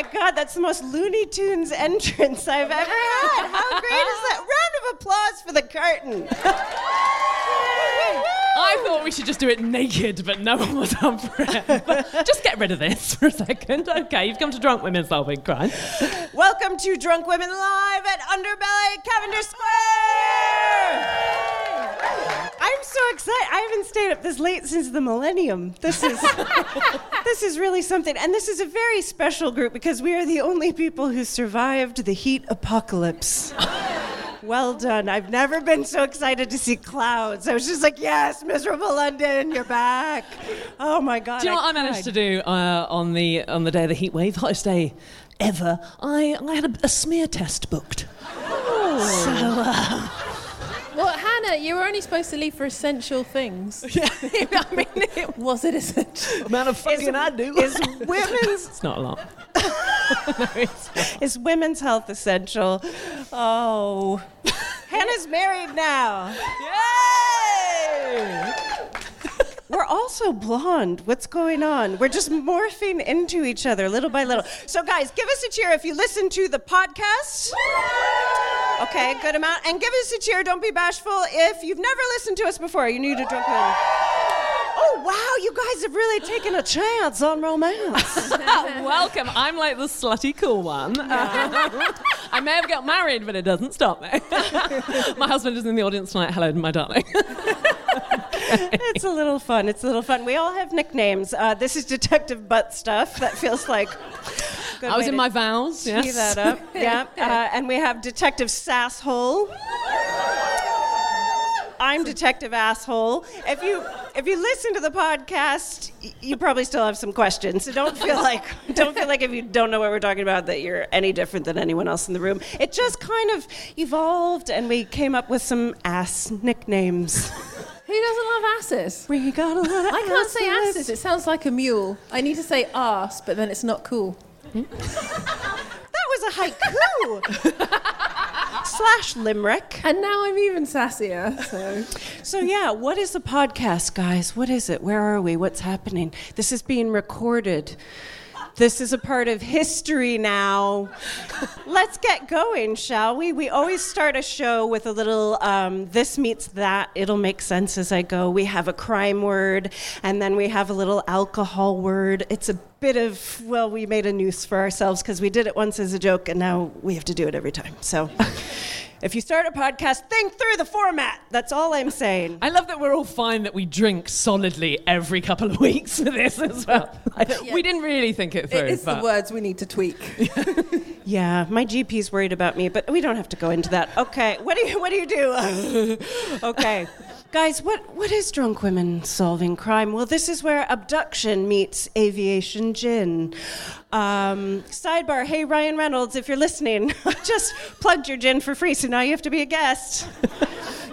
My god, that's the most Looney Tunes entrance I've ever had! How great is that? Round of applause for the curtain! I thought we should just do it naked, but no one was up for it. But just get rid of this for a second. Okay, you've come to Drunk Women Solving Crime. Welcome to Drunk Women Live at Underbelly Cavendish Square! I'm so excited. I haven't stayed up this late since the millennium. This is this is really something. And this is a very special group because we are the only people who survived the heat apocalypse. Well done. I've never been so excited to see clouds. I was just like, yes, miserable London, you're back. Oh my God. Do you know what I managed to do uh, on the on the day of the heat wave, hottest day ever? I, I had a, a smear test booked. So uh, Well, Hannah, you were only supposed to leave for essential things. yeah, I mean, it Was it essential? amount of fucking I do. Is women's it's not a lot. is women's health essential? Oh. Hannah's married now. Yay! Also blonde. What's going on? We're just morphing into each other little by little. So, guys, give us a cheer if you listen to the podcast. Okay, good amount. And give us a cheer. Don't be bashful. If you've never listened to us before, you need to drunk women. Oh, wow, you guys have really taken a chance on romance. Welcome. I'm like the slutty cool one. I may have got married, but it doesn't stop me. my husband is in the audience tonight. Hello, my darling. It's a little fun. It's a little fun. We all have nicknames. Uh, this is Detective Butt Stuff. That feels like. good I was in my vows. tee Yes. that up. Yeah. Uh, and we have Detective Sasshole. I'm Detective Asshole. If you if you listen to the podcast, y- you probably still have some questions. So don't feel like don't feel like if you don't know what we're talking about that you're any different than anyone else in the room. It just kind of evolved, and we came up with some ass nicknames. Who doesn't love asses? We got a lot of I can't say asses. asses. It sounds like a mule. I need to say ass, but then it's not cool. Hmm? That was a haiku. slash limerick. And now I'm even sassier. So So, yeah, what is the podcast, guys? What is it? Where are we? What's happening? This is being recorded. This is a part of history now. Let's get going, shall we? We always start a show with a little um, this meets that. It'll make sense as I go. We have a crime word, and then we have a little alcohol word. It's a bit of, well, we made a noose for ourselves because we did it once as a joke, and now we have to do it every time. So. If you start a podcast, think through the format. That's all I'm saying. I love that we're all fine that we drink solidly every couple of weeks for this as well. We didn't really think it through. It's the words we need to tweak. Yeah, my GP's worried about me, but we don't have to go into that. Okay, what do you what do you do? okay. Guys, what, what is drunk women solving crime? Well, this is where abduction meets aviation gin. Um, sidebar, hey Ryan Reynolds, if you're listening, just plugged your gin for free, so now you have to be a guest.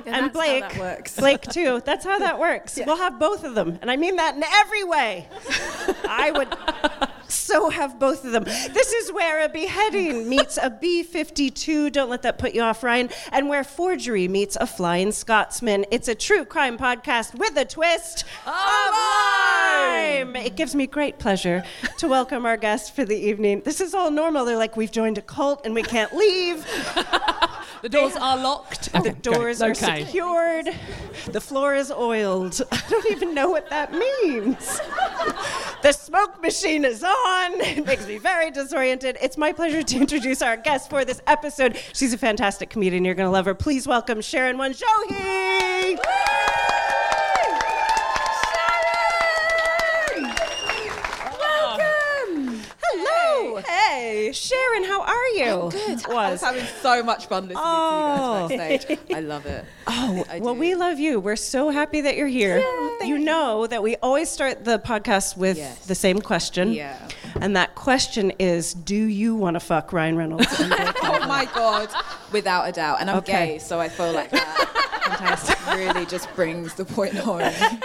and Blake. Blake too. That's how that works. We'll have both of them, and I mean that in every way. I would so have both of them. This is where a beheading meets a B 52. Don't let that put you off, Ryan. And where forgery meets a flying Scotsman. It's a true crime podcast with a twist of lime. It gives me great pleasure to welcome our guest for the evening. This is all normal. They're like, we've joined a cult and we can't leave. The doors are locked. The oh, doors are secured. The floor is oiled. I don't even know what that means. The smoke machine is on. It makes me very disoriented. It's my pleasure to introduce our guest for this episode. She's a fantastic comedian. You're going to love her. Please welcome Sharon Wanjohi. Welcome. Hello. Hey. Sharon, how are you? Good. I Was. was having so much fun listening Oh. to you guys backstage. Oh. I love it. Oh, I well, we love you. We're so happy that you're here. you know that we always start the podcast with Yes. the same question. Yeah. And that question is Do you want to fuck Ryan Reynolds? Oh my god, without a doubt. And I'm Okay. gay, so I feel like that really just brings the point home.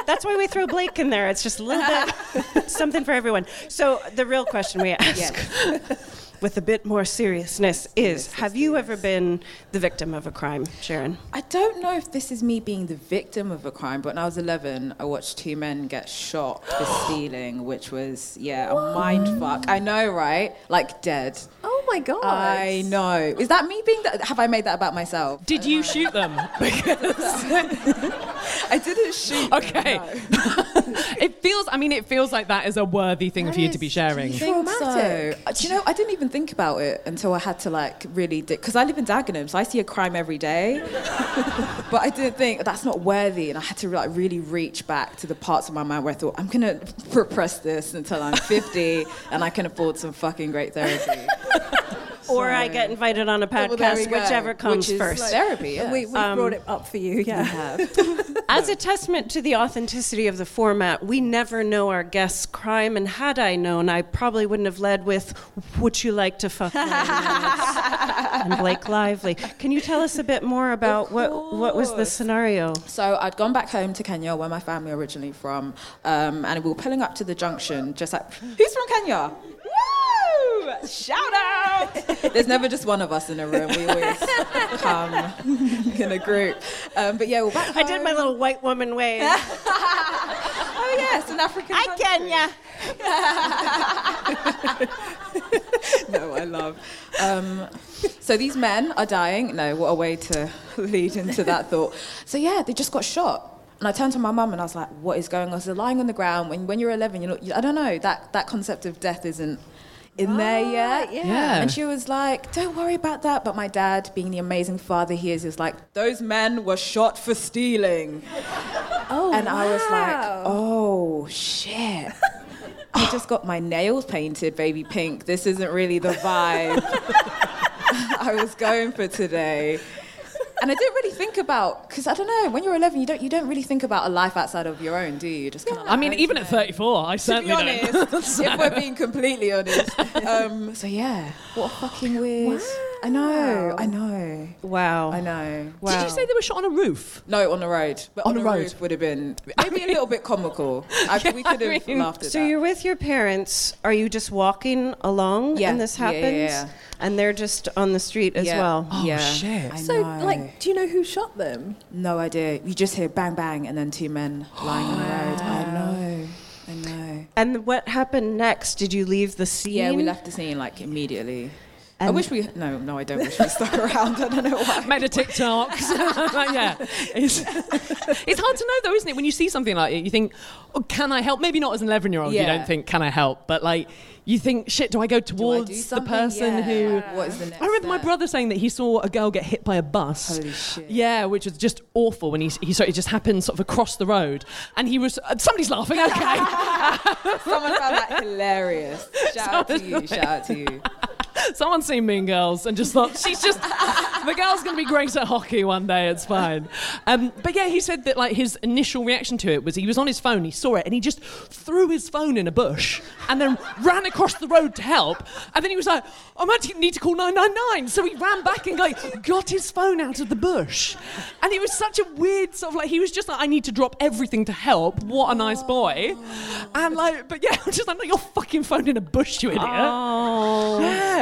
That's why we throw Blake in there. It's just a little bit something for everyone. So, the real question we ask. Yes. With a bit more seriousness, is Have you ever been the victim of a crime, Sharon? I don't know if this is me being the victim of a crime, but when I was 11, I watched two men get shot for stealing, which was, yeah, a mind fuck. I know, right? Like dead. Oh my god. I know. Is that me being that? Have I made that about myself? Did you shoot them? because I didn't shoot. them, Okay. no. it feels. I mean, it feels like that is a worthy thing for you to be sharing. think so. Traumatic. Uh, Do you know, I didn't even think about it until I had to like really, because I live in Dagenham, so I see a crime every day. but I didn't think that's not worthy, and I had to like really reach back to the parts of my mind where I thought I'm gonna repress this until I'm 50 and I can afford some fucking great therapy. Or I get invited on a Well, podcast, go. whichever comes Which first. Therapy, yes. we, we brought it up for you, yeah. As a testament to the authenticity of the format, we never know our guest's crime, and had I known, I probably wouldn't have led with "Would you like to fuck and Blake Lively. Can you tell us a bit more about what what was the scenario? So I'd gone back home to Kenya, where my family are originally from, um, and we were pulling up to the junction, just like, who's from Kenya? Woo! Shout out! There's never just one of us in a room. We always come in a group. Um, but yeah, we're back I did my little white woman wave. Oh yes, an African. Hi, country. Kenya. no, I love. Um, so these men are dying. No, what a way to lead into that thought. So yeah, they just got shot. And I turned to my mum and I was like, "What is going on?" So they're lying on the ground. When when you're 11, you're not, you, I don't know that that concept of death isn't in there yet. Yeah. And she was like, "Don't worry about that." But my dad, being the amazing father he is, is like, "Those men were shot for stealing." Oh, And I was like, oh shit. I just got my nails painted baby pink. This isn't really the vibe I was going for today. And I didn't really think about because I don't know when you're 11 you don't you don't really think about a life outside of your own, do you? You just kind of. I mean, even at 34, I To be certainly don't. honest, if we're being completely honest. Um, so yeah, what a fucking weird. I know, I know, Wow. I know. Wow. Did you say they were shot on a roof? No, on the road. But On on, the the road. roof would have been maybe a little bit comical. I, we could have mean, laughed at So that. you're with your parents. Are you just walking along Yeah, and this yeah, yeah, happens? yeah. And they're just on the street as yeah. well. Oh, yeah. shit. I So, know. like, do you know who shot them? no idea. You just hear bang bang and then two men lying on the road. I know. I know. And what happened next? Did you leave the scene? Yeah, we left the scene like immediately. I wish we no no I don't wish we stuck around. I don't know why. Made a TikTok. yeah. It's, it's hard to know though, isn't it? When you see something like it, you think, oh, can I help? Maybe not as an 11 year old, you don't think, can I help? But like, you think, shit, do I go I towards do the person Yeah. who. What is the next I remember my brother saying that he saw a girl get hit by a bus. Holy shit. Yeah, which was just awful when he, he saw it just happened sort of across the road. And he was, uh, somebody's laughing, okay. Someone found that hilarious. Shout out to you. Shout out to you. Someone's seen Mean Girls and just thought she's just the girl's going to be great at hockey one day. It's fine. Um, but yeah, he said that like his initial reaction to it was he was on his phone, he saw it, and he just threw his phone in a bush and then ran across the road to help. And then he was like, "I might need to call 999." So he ran back and like got his phone out of the bush. And it was such a weird sort of like he was just like, "I need to drop everything to help." What a nice boy. And like, but yeah, I'm just like, "Not your fucking phone in a bush, you idiot." Oh. Yeah.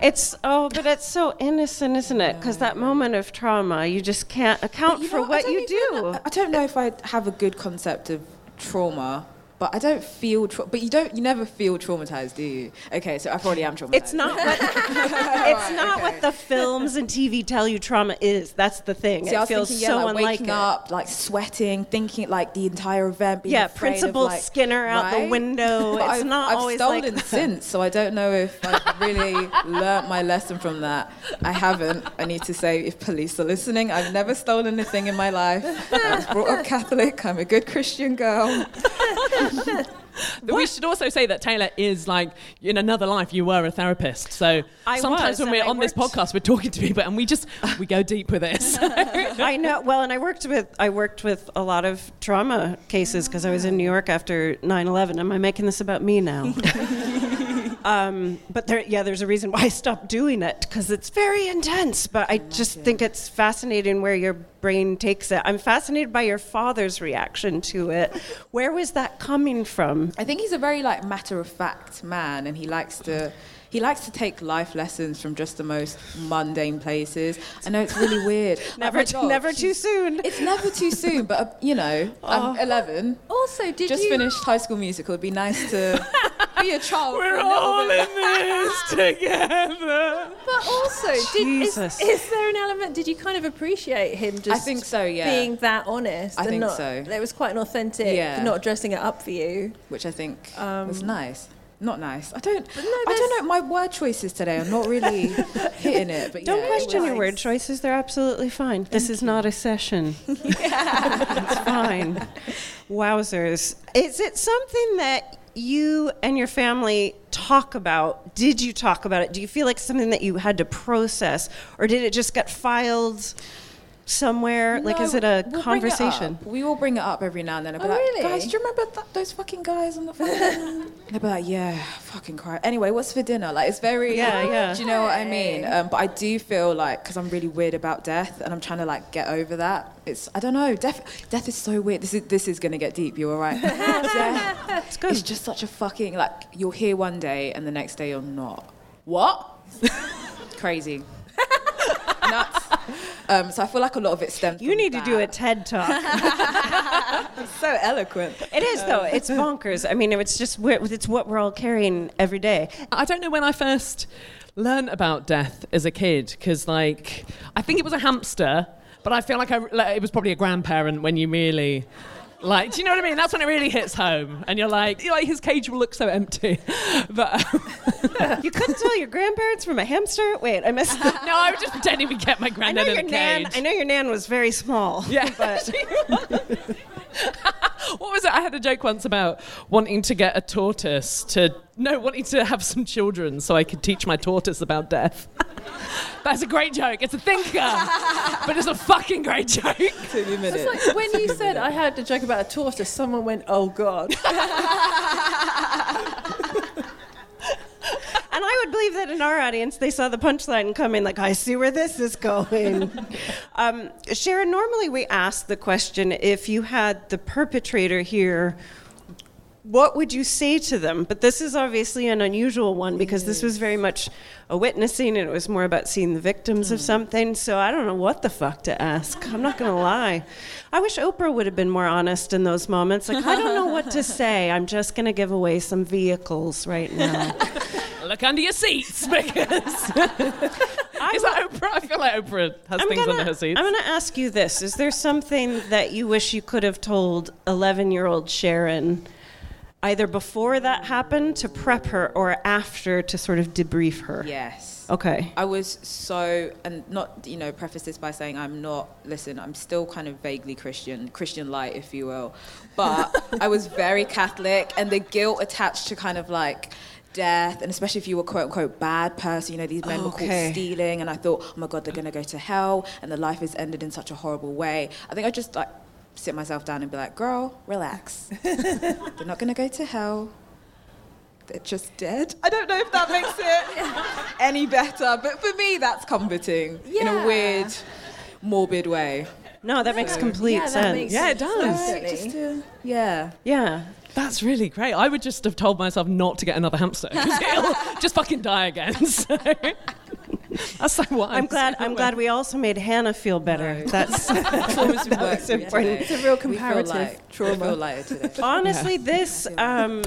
It's oh, but it's so innocent, isn't it? Because that moment of trauma, you just can't account You for know, I what you even- do. I don't know if I have a good concept of trauma, but I don't feel. Tra- but you don't. You never feel traumatized, do you? Okay, so I probably am traumatized. It's not what it's not what the films and TV tell you trauma is. That's the thing. See, it feels thinking, yeah, so like unlike waking it. up, like sweating, thinking like the entire event. Being Yeah, afraid of, Principal like- Skinner out the window. But It's I've, not I've always stolen like since, so I don't know if I've really learnt my lesson from that. I haven't. I need to say, if police are listening, I've never stolen a thing in my life. I was brought up Catholic. I'm a good Christian girl. We should also say that Taylor is like in another life you were a therapist. So I sometimes was, when we're I on this podcast we're talking to people and we just we go deep with this. I know. Well, and I worked with I worked with a lot of trauma cases because I was in New York after 9/11. Am I making this about me now? um, but there, yeah, there's a reason why I stopped doing it because it's very intense. But I just think it's fascinating where your brain takes it. I'm fascinated by your father's reaction to it. Where was that coming from? I think he's a very like matter of fact man, and he likes to he likes to take life lessons from just the most mundane places. I know it's really weird. Like, Never, my t- never too soon. It's never too soon, but uh, you know, I'm 11. Also, did you Just you? finished High School Musical. It'd be nice to be a child. we're all in this together. But also, did, is, is there an element? Did you kind of appreciate him just? I think so, yeah. Being that honest. I and think not, so. It was quite an authentic. Yeah. Not dressing it up for you. which I think Um, was nice. Not nice. I don't. no, I don't know. My word choices today are not really hitting it. But Don't yeah, question your word choices. They're absolutely fine. this is not a session. it's fine. Wowzers. Is it something that you and your family talk about? Did you talk about it? Do you feel like something that you had to process? Or did it just get filed somewhere? like, is it a we'll bring it conversation? We all bring it up every now and then. I'll be Oh, like, really? guys, do you remember that, those fucking guys on the phone? they'll be like, yeah, fucking cry. Anyway, what's for dinner? Like, it's very, Yeah, yeah. Do you know what I mean? Um, but I do feel like, because I'm really weird about death and I'm trying to like get over that. It's, I don't know, death, death is so weird. This is, this is going to get deep. You all right? yeah. It's good. It's just such a fucking, like, you're here one day and the next day you're not. What? Crazy. Nuts. Um, so I feel like a lot of it stems You from need to do a that. TED talk. so eloquent. it is though. It's bonkers. I mean, it's just it's what we're all carrying every day. I don't know when I first learned about death as a kid because, like, I think it was a hamster, but I feel like, I, like it was probably a grandparent when you really. Like, do you know what I mean? That's when it really hits home, and you're like, you're like his cage will look so empty. But um, You couldn't tell your grandparents from a hamster. Wait, I missed. No, I was just pretending we get my I know granddad your in a nan. I know your nan was very small. Yeah. but what was it? I had a joke once about wanting to get a tortoise to no, wanting to have some children so I could teach my tortoise about death. That's a great joke. It's a thinker, but it's a fucking great joke. It's like when you said I had a joke about a tortoise, someone went, "Oh God." and I would believe that in our audience they saw the punchline coming. Like, I see where this is going. um, Sharon, normally we ask the question: if you had the perpetrator here, what would you say to them? But this is obviously an unusual one because this was very much a witnessing and it was more about seeing the victims of mm. something. So I don't know what the fuck to ask. I'm not going to lie. I wish Oprah would have been more honest in those moments. Like, I don't know what to say. I'm just going to give away some vehicles right now. Look under your seats because. Is that Oprah? I feel like Oprah has things gonna, under her seats. I'm going to ask you this. Is there something that you wish you could have told 11 year old Sharon? Either before that happened to prep her or after to sort of debrief her. Yes. Okay. I was so, and not, you know, preface this by saying I'm not, listen, I'm still kind of vaguely Christian, Christian light, if you will. But I was very Catholic, and the guilt attached to kind of like, Death, and especially if you were quote unquote bad person, you know, these men were Okay. caught stealing, and I thought, oh my God, they're gonna go to hell, and their life has ended in such a horrible way. I think I just like sit myself down and be like, girl, relax. they're not gonna go to hell. They're just dead. I don't know if that makes it any better, but for me, that's comforting in a weird, morbid way. No, that makes complete Yeah, sense. makes Yeah, it does. Definitely. Just to, yeah. yeah. That's really great. I would just have told myself not to get another hamster because it'll just fucking die again. So that's so wise. I'm glad. I'm glad we also made Hannah feel better. That's that was important. It's a real comparative trauma. I feel lighter today. Honestly, this um,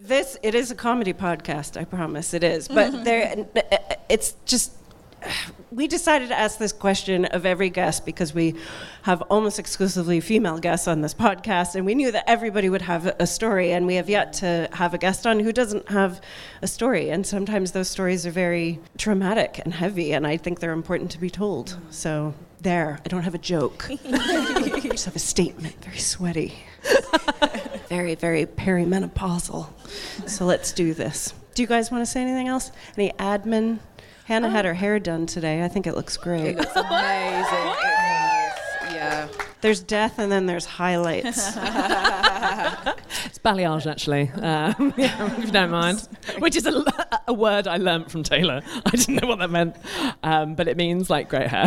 this it is a comedy podcast. I promise it is. But there, it's just we decided to ask this question of every guest because we have almost exclusively female guests on this podcast, and we knew that everybody would have a story, and we have yet to have a guest on who doesn't have a story, and sometimes those stories are very traumatic and heavy, and I think they're important to be told. So there, I don't have a joke. I just have a statement, very sweaty, very, very perimenopausal. So let's do this. Do you guys want to say anything else? Any admin? Hannah had her hair done today. I think it looks great. It looks amazing. It was, yeah. There's death and then there's highlights. It's balayage, actually, um, yeah, if you don't mind. Which is a, a word I learnt from Taylor. I didn't know what that meant, um, but it means like great hair.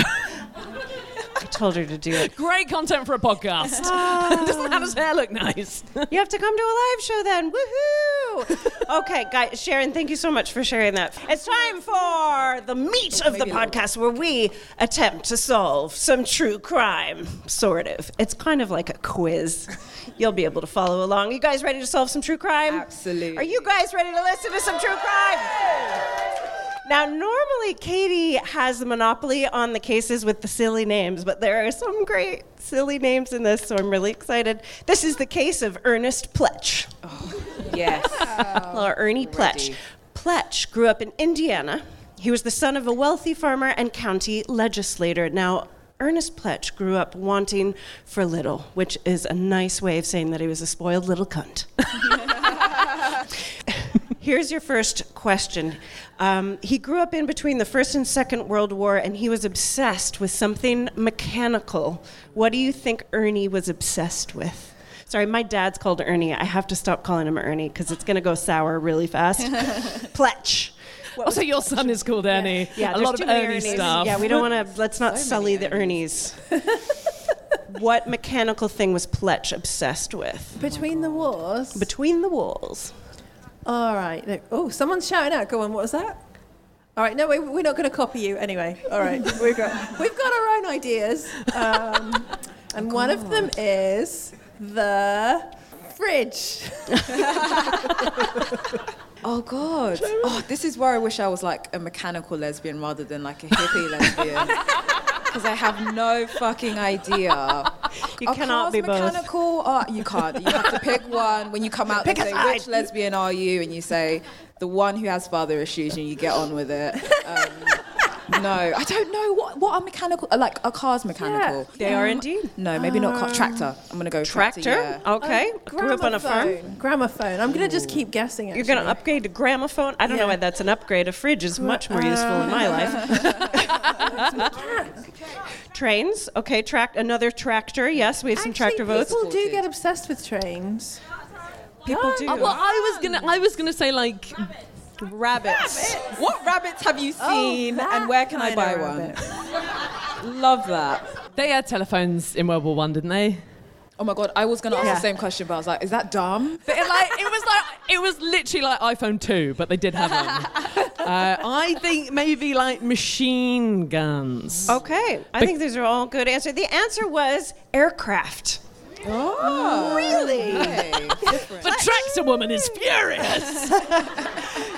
I told her to do it. great content for a podcast. Ah. Doesn't Hannah's hair look nice? You have to come to a live show then. Woohoo! Okay, guys, Sharon, thank you so much for sharing that. It's time for the meat of the podcast where we attempt to solve some true crime, sort of. It's kind of like a quiz. You'll be able to follow along. You guys ready to solve some true crime? Absolutely. Are you guys ready to listen to some true crime? Now, normally Katie has the monopoly on the cases with the silly names, but there are some great silly names in this, so I'm really excited. This is the case of Ernest Pletch. Oh, yes. Or Ernie Pletch. Pletch grew up in Indiana. He was the son of a wealthy farmer and county legislator. Now, Ernest Pletch grew up wanting for little, which is a nice way of saying that he was a spoiled little cunt. Here's your first question. Um, he grew up in between the First and Second World War, and he was obsessed with something mechanical. What do you think Ernie was obsessed with? Sorry, my dad's called Ernie. I have to stop calling him Ernie because it's going to go sour really fast. Pletch. Also, your son is called Ernie. Yeah, a lot of Ernie Ernies. stuff. Yeah, we don't want to. Let's not sully the Ernies. what mechanical thing was Pletch obsessed with? Between the wars. Between the walls. All right. Oh, someone's shouting out. Go on. What was that? All right. No, we, we're not going to copy you anyway. All right. We've got we've got our own ideas, um, and one of them is the fridge. Oh God. Oh, this is where I wish I was like a mechanical lesbian rather than like a hippie lesbian. Because I have no fucking idea. You Are cannot be both. mechanical? Oh, you can't. You have to pick one. When you come out, Pick they say, which lesbian are you? And you say, the one who has father issues, and you get on with it. Um, no, I don't know. What, what are mechanical? uh, Like, a cars mechanical? They um, are indeed. No, maybe not car. Tractor. I'm going to go tractor. Tractor? yeah. Okay. Um, Grew up on a farm. Gramophone. Gramophone. I'm going to just keep guessing. Actually. You're going to upgrade to gramophone? I don't know why that's an upgrade. A fridge is much more useful in my life. Trains. Okay, track another tractor. Yes, we have some Actually, tractor votes. People do get obsessed with trains. People do. Oh, well, I was gonna, I was gonna say like Rabbits. What rabbits have you seen that and where can I buy one? Love that. They had telephones in World War One, didn't they? Oh my god, I was gonna ask the same question, but I was like, is that dumb? They- like it was like it was literally like iPhone two, but they did have them. uh, I think maybe like machine guns. Okay, I think these are all good answers. The answer was aircraft. Oh, Really? The tractor woman is furious.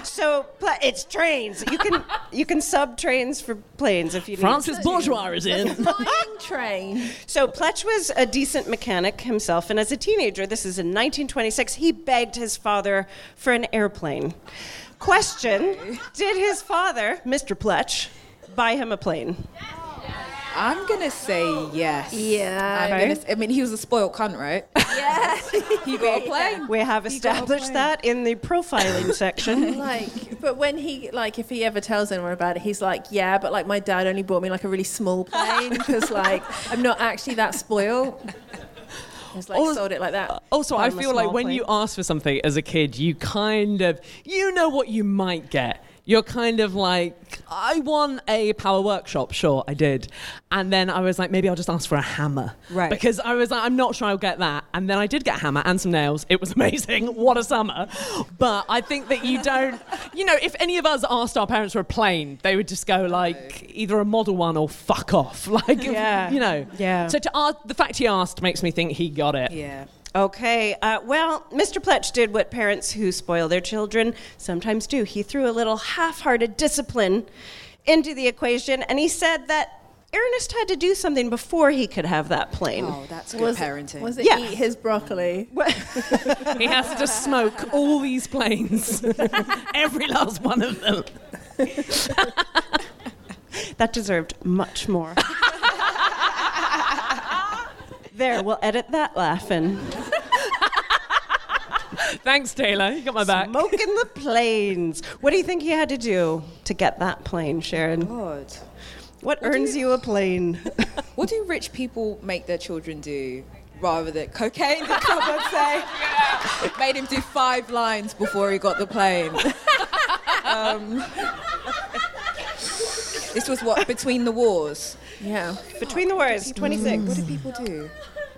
So pla- it's trains. You can you can sub trains for planes if you need. Francis Bourgeois is in. Flying train. So Pletch was a decent mechanic himself, and as a teenager, this is in 1926, he begged his father for an airplane. Question: Did his father, Mr. Pletch, buy him a plane? I'm gonna say yes. Yeah. I'm gonna s- I mean, he was a spoiled cunt, right? Yeah. He got a plane. We have established that in the profiling section. like, but when he like, if he ever tells anyone about it, he's like, yeah, but like my dad only bought me like a really small plane because like I'm not actually that spoiled. He's like sold it like that. Also, I From feel like small when plane. you ask for something as a kid, you kind of you know what you might get. You're kind of like, I want a power workshop. Sure, I did. And then I was like, maybe I'll just ask for a hammer. Right. Because I was like, I'm not sure I'll get that. And then I did get a hammer and some nails. It was amazing. what a summer. But I think that you don't, you know, if any of us asked our parents for a plane, they would just go like either a model one or fuck off. Like, Yeah. you know. Yeah. So to ask, the fact he asked makes me think he got it. Yeah. Okay, uh, well, Mr. Pletch did what parents who spoil their children sometimes do. He threw a little half hearted discipline into the equation, and he said that Ernest had to do something before he could have that plane. Oh, that's good Was parenting. Was it Yeah. eat his broccoli? He has to smoke all these planes, every last one of them. That deserved much more. there, we'll edit that laughing. Thanks, Taylor. You got my back. Smoking the planes. What do you think he had to do to get that plane, Sharon? God. What earns you a plane? What do rich people make their children do? Rather than cocaine, The did someone say? Made him do five lines before he got the plane. Um, this was what between the wars. Yeah. Between the wars, 26. What did people do?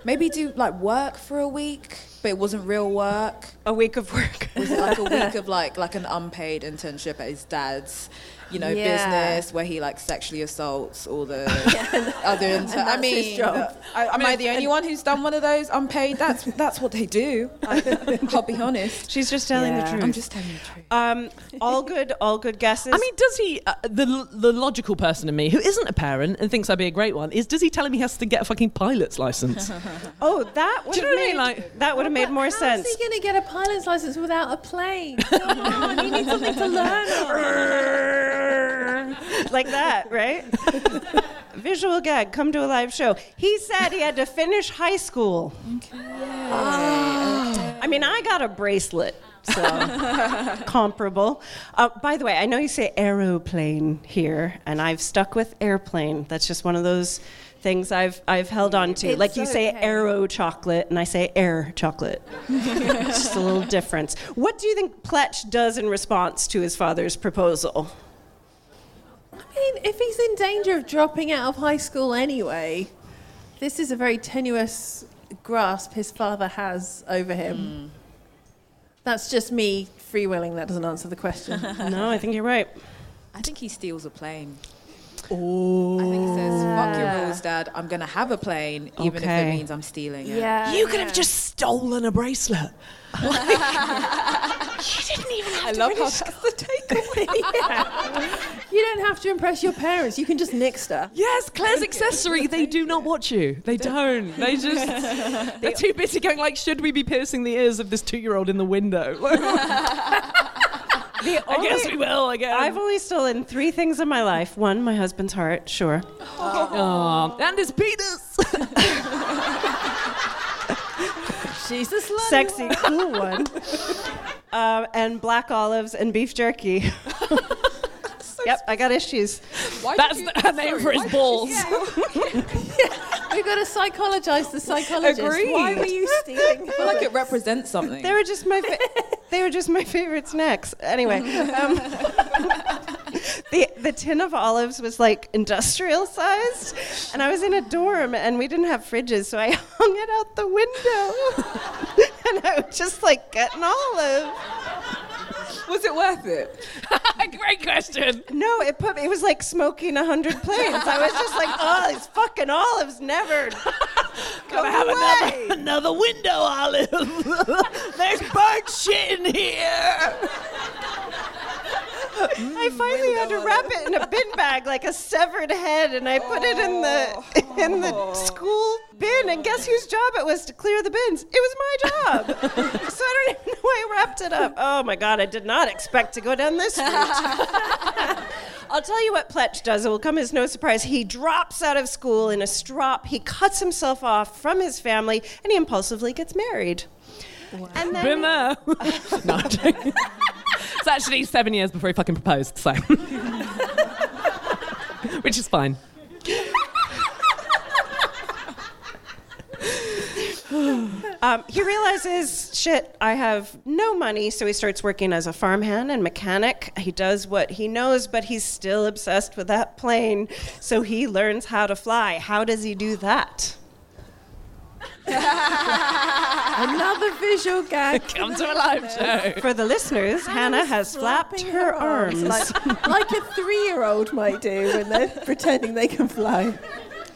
Maybe do like work for a week, but it wasn't real work. A week of work. Was it like a week of like like an unpaid internship at his dad's, you know, Yeah. business where he like sexually assaults all the other interns? I that's his mean, job. I, am I the only one who's done one of those unpaid? That's that's what they do. I, I'll be honest. She's just telling the truth. I'm just telling the truth. Um, all good, all good guesses. I mean, does he, uh, the, the logical person in me who isn't a parent and thinks I'd be a great one, is does he tell him he has to get a fucking pilot's license? oh, that would Do you have know what I made mean? Like- that would have made more How's sense. How's he going to get a pilot's license without a plane? Come on, you need something to learn on. like that, right? Visual gag. Come to a live show. He said he had to finish high school. Okay. I mean, I got a bracelet. So comparable. Uh, by the way, I know you say aeroplane here, and I've stuck with airplane. That's just one of those things I've I've held on to. It's like you say okay. aero chocolate, and I say air chocolate. it's just a little difference. What do you think Pletch does in response to his father's proposal? I mean, if he's in danger of dropping out of high school anyway, this is a very tenuous grasp his father has over him. Hmm. That's just me freewheeling. That doesn't answer the question. No, I think you're right. I think he steals a plane. Oh. I think he says, "Fuck your rules, Dad. I'm gonna have a plane, even if it means I'm stealing it." yeah. you could have just stolen a bracelet. you didn't even have I to love really how that's the takeaway. You don't have to impress your parents. You can just nick stuff. Yes, Claire's accessory. They do not watch you. They don't. They just they're too busy going like, should we be piercing the ears of this two-year-old in the window? I guess we will. I guess. I've only stolen three things in my life. One, my husband's heart, sure. Aw, and his penis. She's a slut. Sexy, cool one. Um, and black olives and beef jerky. yep, I got issues. Why That's did the, her name for his balls. We've got to psychologize the psychologist. Agree. Why were you stealing? I feel like it represents something. They were just my. Fa- They were just my favorite snacks. Anyway, um, the the tin of olives was like industrial sized, and I was in a dorm and we didn't have fridges, so I hung it out the window, and I would just like get an olive. Was it worth it? Great question. No, it put it was like smoking a hundred planes. I was just like, oh, these fucking olives never go have away. another, another window olive. There's bird shit in here. I finally had to wrap it in a bin bag like a severed head, and I put it in the in the school bin. And guess whose job it was to clear the bins? It was my job. so I don't even know why I wrapped it up. Oh my god, I did not expect to go down this route. I'll tell you what Pletch does. It will come as no surprise. He drops out of school in a strop. He cuts himself off from his family, and he impulsively gets married. And then Been there. no, I'm joking. It's actually seven years before he fucking proposed, so. Which is fine. Um, he realizes, shit, I have no money, so he starts working as a farmhand and mechanic. He does what he knows, but he's still obsessed with that plane, so he learns how to fly. How does he do that? Another visual gag. Come to a live show. For the listeners, Hannah has flapped Flapping her arms. like, like a three-year-old might do when they're pretending they can fly.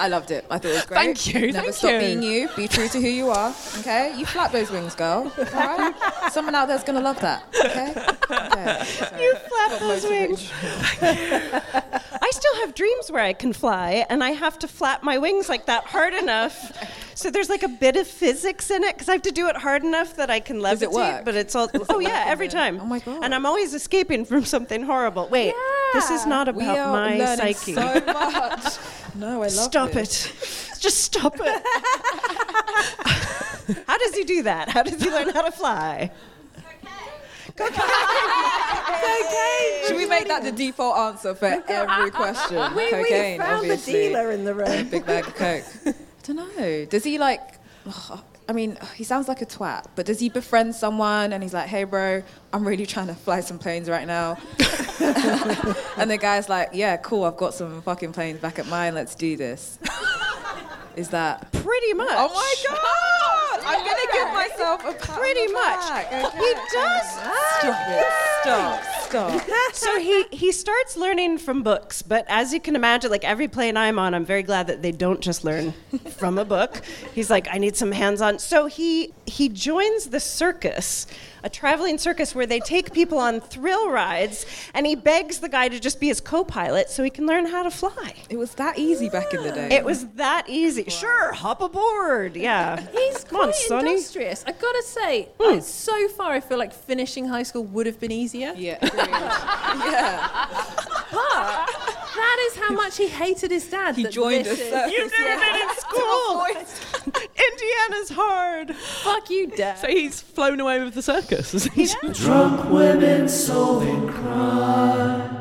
I loved it. I thought it was great. Thank you, Never thank stop you. being you. Be true to who you are. Okay. You flap those wings, girl. All right. Someone out there's gonna love that. Okay. okay. you flap those wings. I still have dreams where I can fly, and I have to flap my wings like that hard enough. So there's like a bit of physics in it because I have to do it hard enough that I can levitate. Does it work? But it's all. oh yeah, every time. Oh my God. And I'm always escaping from something horrible. Wait, this is not about We are my learning psyche. so much. No, I love it. Stop this. it. Just stop it. how does he do that? How does he learn how to fly? Cocaine. Cocaine. Cocaine. Should we make that the default answer for every question? We, Cocaine, we found obviously. the dealer in the room. Big bag of coke. I don't know. Does he like? Oh, I mean, he sounds like a twat, but does he befriend someone and he's like, "Hey, bro, I'm really trying to fly some planes right now," and the guy's like, "Yeah, cool. I've got some fucking planes back at mine. Let's do this." Is that? Pretty much. Oh my god! I'm gonna give myself a pat Pretty much. okay? He does. Stop it! Stop! Stop! so he he starts learning from books, but as you can imagine, like every plane I'm on, I'm very glad that they don't just learn from a book. He's like, I need some hands-on. So he he joins the circus, a traveling circus where they take people on thrill rides, and he begs the guy to just be his co-pilot so he can learn how to fly. It was that easy back in the day. It was that easy. Sure, hop aboard. Yeah. He's Come on, quite Sonny. industrious. I gotta say, uh, so far I feel like finishing high school would have been easier. Yeah, agreed. yeah. But that is how much he hated his dad. He joined us. a. You've never been in school. Indiana's hard. Fuck you, dad. So he's flown away with the circus. isn't? Drunk women solving crime.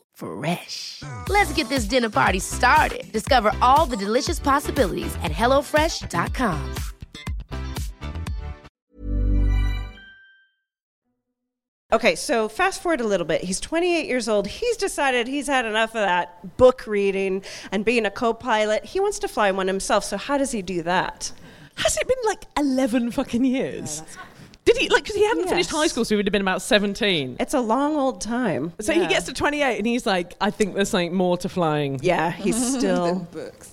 Fresh. Let's get this dinner party started. Discover all the delicious possibilities at hellofresh.com. Okay, so fast forward a little bit. He's 28 years old. He's decided he's had enough of that book reading and being a co pilot. He wants to fly one himself. So, how does he do that? Has it been like 11 fucking years? Did he, like, because he hadn't finished high school, so he would have been about 17. It's a long old time. So he gets to 28 and he's like, I think there's something more to flying. Yeah, he's still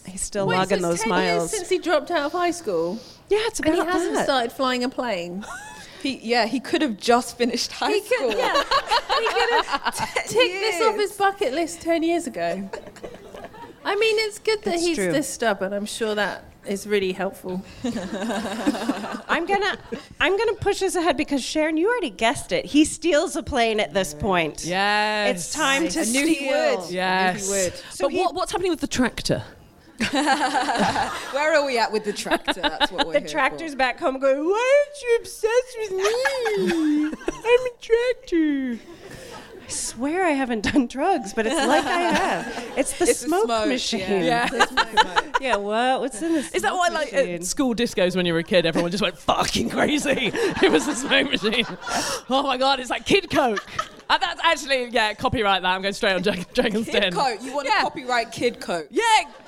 he's still Wait, so logging it's those 10 miles. Years since he dropped out of high school, yeah, it's and about he hasn't started flying a plane. He, yeah, he could have just finished high He school. could, yeah, he could have ticked this off his bucket list ten years ago. I mean, it's good that It's he's true. this stubborn. I'm sure that is really helpful. I'm gonna I'm gonna push this ahead because Sharon, you already guessed it. He steals a plane at this point. Yes. It's time to I knew steal. he would. Yes. I knew he would. but what, what's happening with the tractor? Where are we at with the tractor? That's what we're The here tractor's back home going, Why aren't you obsessed with me? I'm a tractor. I swear I haven't done drugs, but it's like I have. It's the It's the smoke, smoke, machine. yeah. Yeah. Yeah, what? What's in this? Is that why, like, at school discos when you were a kid, everyone just went fucking crazy? It was the smoke machine. Oh my god, it's like Kid Coke. Uh, that's actually, yeah, copyright that. I'm going straight on Dra- Dragon's. Kid Den. coat. You want to Yeah. copyright kid coat? Yeah,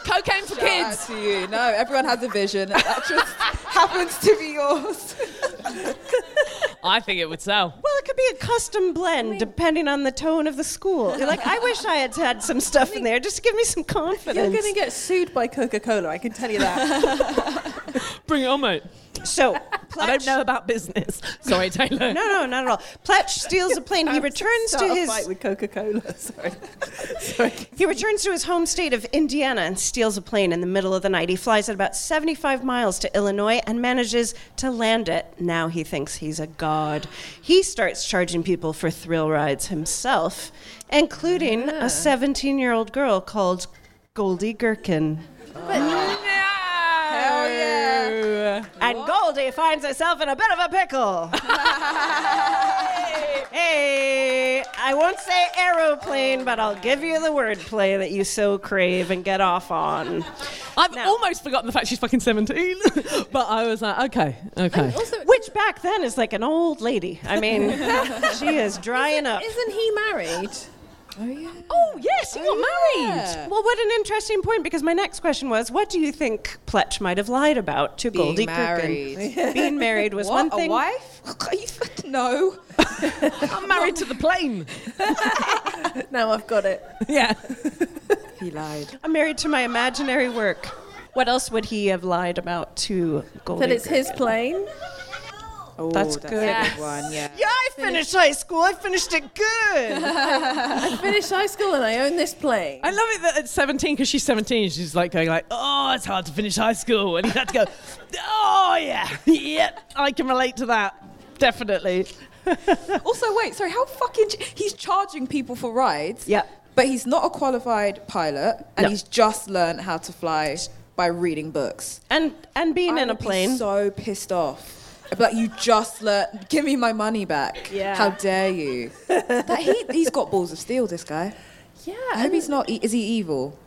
cocaine for Shout out kids. to you. No, everyone has a vision. That just happens to be yours. I think it would sell. Well, it could be a custom blend depending on the tone of the school. You're like, I wish I had had some stuff in there just to give me some confidence. You're going to get sued by Coca-Cola. I can tell you that. Bring it on, mate. So, I don't know about business. Sorry, Taylor. No, no, not at all. Pletch steals a plane. He returns to a his fight with Coca-Cola. Sorry. Sorry. he returns to his home state of Indiana and steals a plane in the middle of the night. He flies at about 75 miles to Illinois and manages to land it. Now he thinks he's a god. He starts charging people for thrill rides himself, including a 17-year-old girl called Goldie Gherkin. Hell yeah. And Goldie finds herself in a bit of a pickle. hey, I won't say aeroplane, but I'll give you the wordplay that you so crave and get off on. I've almost forgotten the fact she's fucking 17. but I was like, okay, okay. Also, Which back then is like an old lady. I mean, she is drying up. isn't he married? Oh yeah. Oh, yes, he got oh, married. yeah. Well, what an interesting point because my next question was what do you think Pletch might have lied about to Being Goldie married. Being married was What? one thing. A wife? You no. I'm married to the plane. Now I've got it. Yeah. He lied. I'm married to my imaginary work. What else would he have lied about to Goldie? That it's his plane. Oh, That's that's good. a good one. Yeah. Yeah, I finished high school. I finished it good. I finished high school and I own this plane. I love it that at 17, because she's 17, she's like going like, oh, it's hard to finish high school. And he had to go, oh, yeah, yeah, I can relate to that. Definitely. Also, wait. Sorry. How fucking? ch- He's charging people for rides. Yeah. But he's not a qualified pilot, and No. he's just learned how to fly by reading books. and and being I in a would be plane. so pissed off. I'd be like, you just learned. Give me my money back. Yeah. How dare you? that he, he's got balls of steel. This guy. Yeah. I hope he's not. e- Is he evil?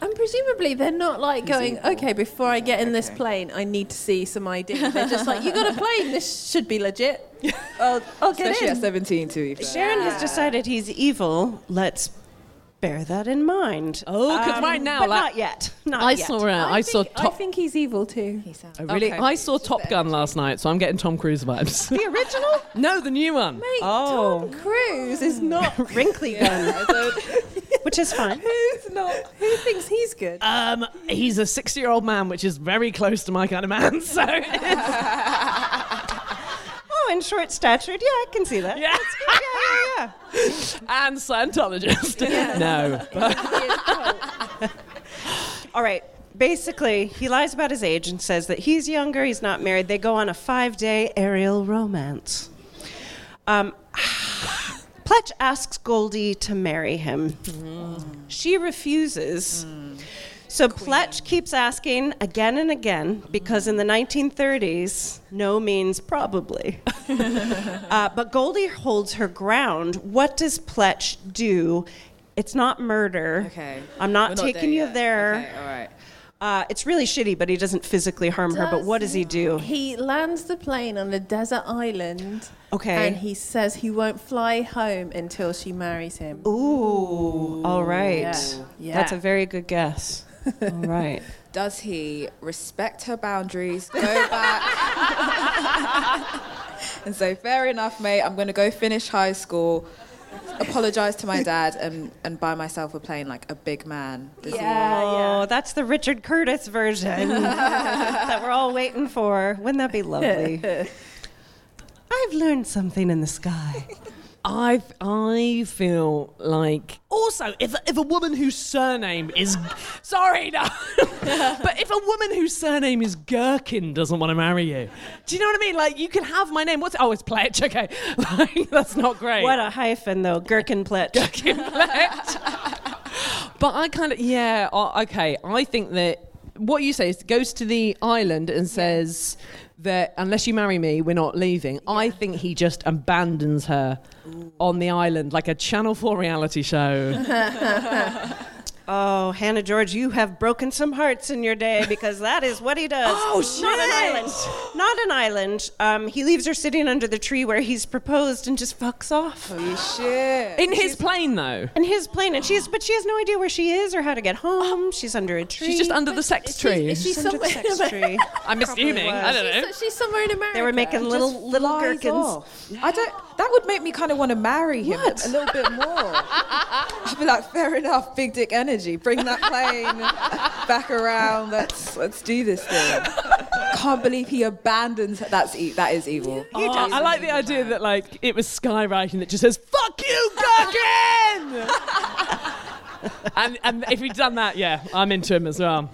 And presumably they're not like going, evil. okay, before I get in this plane, I need to see some ID. They're just like, you got a plane. This should be legit. I'll, I'll get Especially in. at 17 too. Sharon has decided he's evil. Let's bear that in mind. Oh, 'cause right now, but like- not yet. Not I yet. saw, uh, I, I, saw think, I think he's evil too. I really, Okay. I saw Top Gun last night, so I'm getting Tom Cruise vibes. the original. no, the new one. Mate, Oh. Tom Cruise is not. Wrinkly gun, which is fine. Who's not? Who thinks he's good? Um, he's a 60 year old man, which is very close to my kind of man. So, Oh, and short statured. Yeah, I can see that. yeah. Yeah, yeah, yeah. and Scientologist. No. All right. Basically, he lies about his age and says that he's younger, he's not married. They go on a five day aerial romance. Um, Pletch asks Goldie to marry him. She refuses. So Pletch keeps asking again and again because in the 1930s, no means probably. uh, but Goldie holds her ground. What does Pletch do It's not murder. Okay. I'm not not taking there you yet. there. Okay, all right. Uh, it's really shitty, but he doesn't physically harm her. But what does he do? He lands the plane on a desert island. Okay. And he says he won't fly home until she marries him. Ooh, all right. Yeah. Yeah. That's a very good guess. All right. Does he respect her boundaries, go back, and say, fair enough, mate, I'm going to go finish high school, apologize to my dad, and, and buy myself a plane like a big man? Does Oh, that's the Richard Curtis version that we're all waiting for. Wouldn't that be lovely? I've learned something in the sky. I I feel like also if if a woman whose surname is sorry no, but if a woman whose surname is Gherkin doesn't want to marry you, do you know what I mean? Like you can have my name. What's oh it's Pletch? Okay, like, that's not great. What a hyphen, though. Gherkinplet. But I kind of yeah uh, okay. I think that what you say is goes to the island and says that unless you marry me, we're not leaving. I think he just abandons her on the island like a Channel Four reality show. Oh, Hannah George, you have broken some hearts in your day because that is what he does. Oh, shit. Not an island. Not an island. Um, he leaves her sitting under the tree where he's proposed and just fucks off. Holy shit. In his plane though. In his plane, and she's but she has no idea where she is or how to get home. She's under a tree. She's just under the sex tree. Is she She's under the sex tree. I'm assuming. I don't know. She's, she's somewhere in America. They were making little little gherkins. I don't. That would make me kind of want to marry him a little bit more. I'd be like, fair enough, big dick energy. Bring that plane back around. Let's let's do this thing. Can't believe he abandons. That's e- that is evil. Oh, I like the idea that like it was skywriting that just says "fuck you, Gherkin," and and if he'd done that, yeah, I'm into him as well.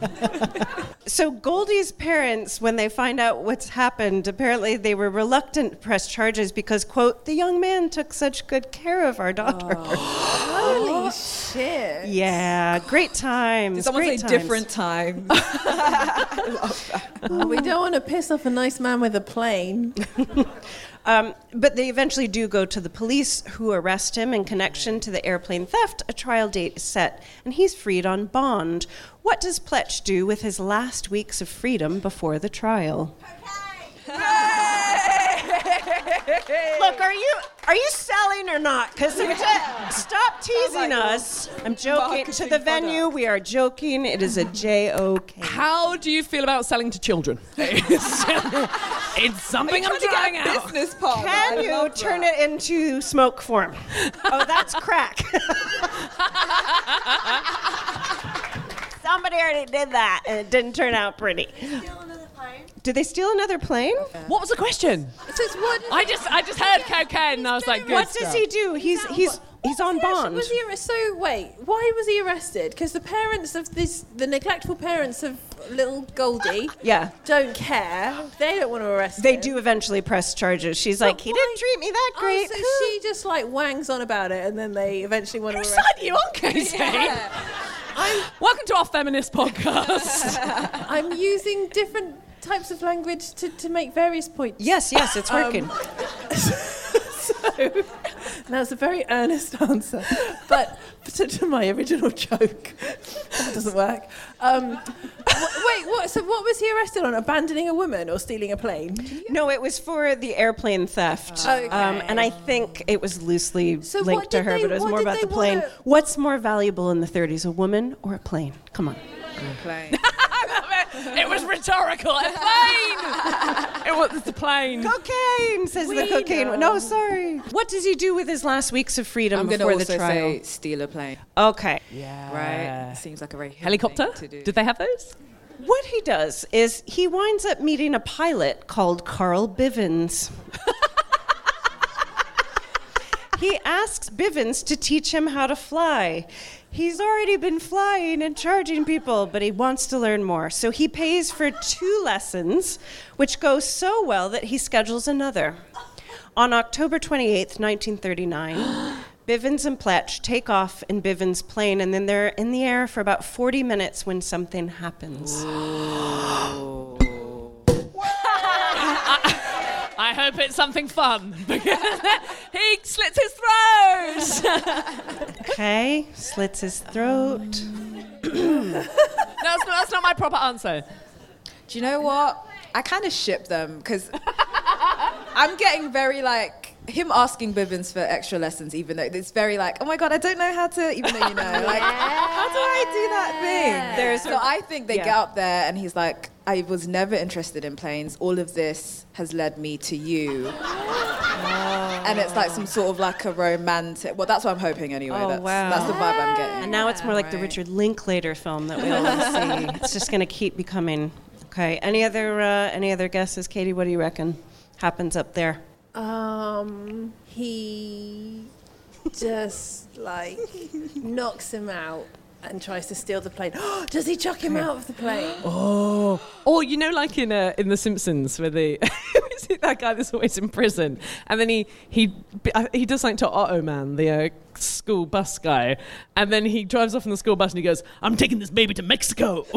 So Goldie's parents, when they find out what's happened, apparently they were reluctant to press charges because, quote, the young man took such good care of our daughter. Oh. Holy shit. Yeah, great times. Did someone say times. different times? Oh, we don't want to piss off a nice man with a plane. Um, but they eventually do go to the police, who arrest him in connection to the airplane theft. A trial date is set, and he's freed on bond. What does Pletch do with his last weeks of freedom before the trial? Look, are you are you selling or not? Because stop teasing oh us. I'm joking. To the venue, we are joking. It is a J O K. How do you feel about selling to children? it's, it's something I'm Trying to get a out. business partner. Can you turn that. it into smoke form? Oh, that's crack. Somebody already did that, and it didn't turn out pretty. Did they steal another plane? What was the question? It says, what I just I just heard cocaine and I was like, good What does stuff. he do? He's he's he's on bond. Was he arre- so wait? Why was he arrested? Because the parents of this, the neglectful parents of little Goldie, Yeah. don't care. They don't want to arrest They him. do eventually press charges. She's like, he didn't treat me that great. Oh, so she just like wangs on about it, and then they eventually want to Whose arrest. side are you on, Casey? Welcome to our feminist podcast. I'm using different types of language to, to make various points. yes, yes, it's working. Now it's a very earnest answer, but to, to my original joke, that doesn't work. Um, wh- wait, what? So what was he arrested on? Abandoning a woman or stealing a plane? no, it was for the airplane theft. Okay. Um, and I think it was loosely So linked to her, they- but it was more about the plane. wanna- What's more valuable in the 30s, a woman or a plane? Come on. Plane. it was rhetorical. A plane. it was the plane. Cocaine, says the cocaine. No, sorry. What does he do with his last weeks of freedom I'm going to before also the trial? say steal a plane. okay. Yeah. Right? Seems like a very Helicopter? thing to do. Did they have those? What he does is he winds up meeting a pilot called Carl Bivens. he asks Bivens to teach him how to fly. He's already been flying and charging people, but he wants to learn more. So he pays for two lessons, which go so well that he schedules another. On October 28th, 1939, Bivens and Pletch take off in Bivens' plane, and then they're in the air for about 40 minutes when something happens. I hope it's something fun because he slits his throat. Okay, Okay, slits his throat. No, that's, not, that's not my proper answer. Do you know what? I kind of ship them because I'm getting very like him asking Bivens for extra lessons, even though it's very like, oh my god, I don't know how to, even though you know, like, how do I do that thing? There's so I think they yeah. get up there and he's like, I was never interested in planes. All of this has led me to you. And it's like some sort of like a romantic. Well, that's what I'm hoping anyway. Oh, that's, wow. that's the vibe I'm getting. And now it's more like the Richard Linklater film that we all see. It's just going to keep becoming. Okay. Any other uh, any other guesses, Katie? What do you reckon happens up there? Um, he just like knocks him out and tries to steal the plane. Does he chuck him out of the plane? Oh, or you know, like in uh, in The Simpsons, where the is it that guy that's always in prison, and then he he he does something to Otto Mann, the uh, school bus guy, and then he drives off in the school bus and he goes, "I'm taking this baby to Mexico."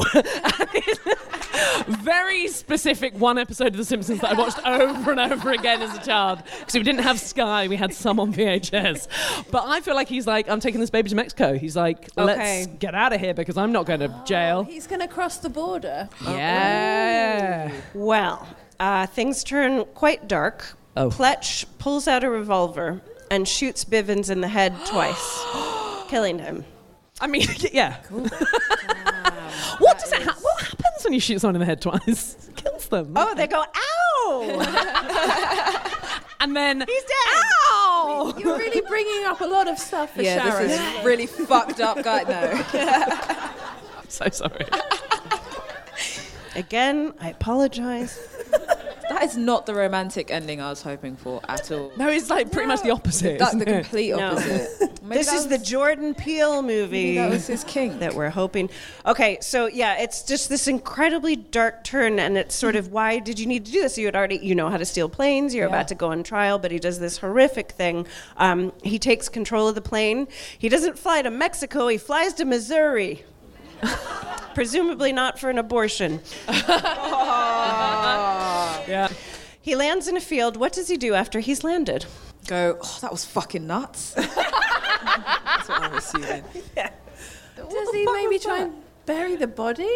Very specific one episode of The Simpsons that I watched over and over again as a child because we didn't have Sky, we had some on VHS. But I feel like he's like, "I'm taking this baby to Mexico." He's like, "Let's Okay. get out of here because I'm not going to jail." He's going to cross the border. Yeah. Well, uh, things turn quite dark. Oh. Pletch pulls out a revolver and shoots Bivens in the head twice, killing him. I mean, yeah. what does it ha- What happens when you shoot someone in the head twice? Kills them. Oh, they go, ow! and then He's dead! Ow! You're really bringing up a lot of stuff for yeah, Sharon. this is really fucked up guy. No. I'm so sorry. Again, I apologize. That is not the romantic ending I was hoping for at all. No, it's like pretty much the opposite. That's the complete No. opposite. Maybe this that is the was- Jordan Peele movie maybe that was his king. that we're hoping. Okay, so yeah, it's just this incredibly dark turn, and it's sort of why did you need to do this? You had already, you know how to steal planes. You're Yeah. about to go on trial, but he does this horrific thing. Um, he takes control of the plane. He doesn't fly to Mexico. He flies to Missouri. Presumably not for an abortion. Yeah. He lands in a field. What does he do after he's landed? Go. Oh, that was fucking nuts. That's what I'm assuming. Does he maybe try and bury the body?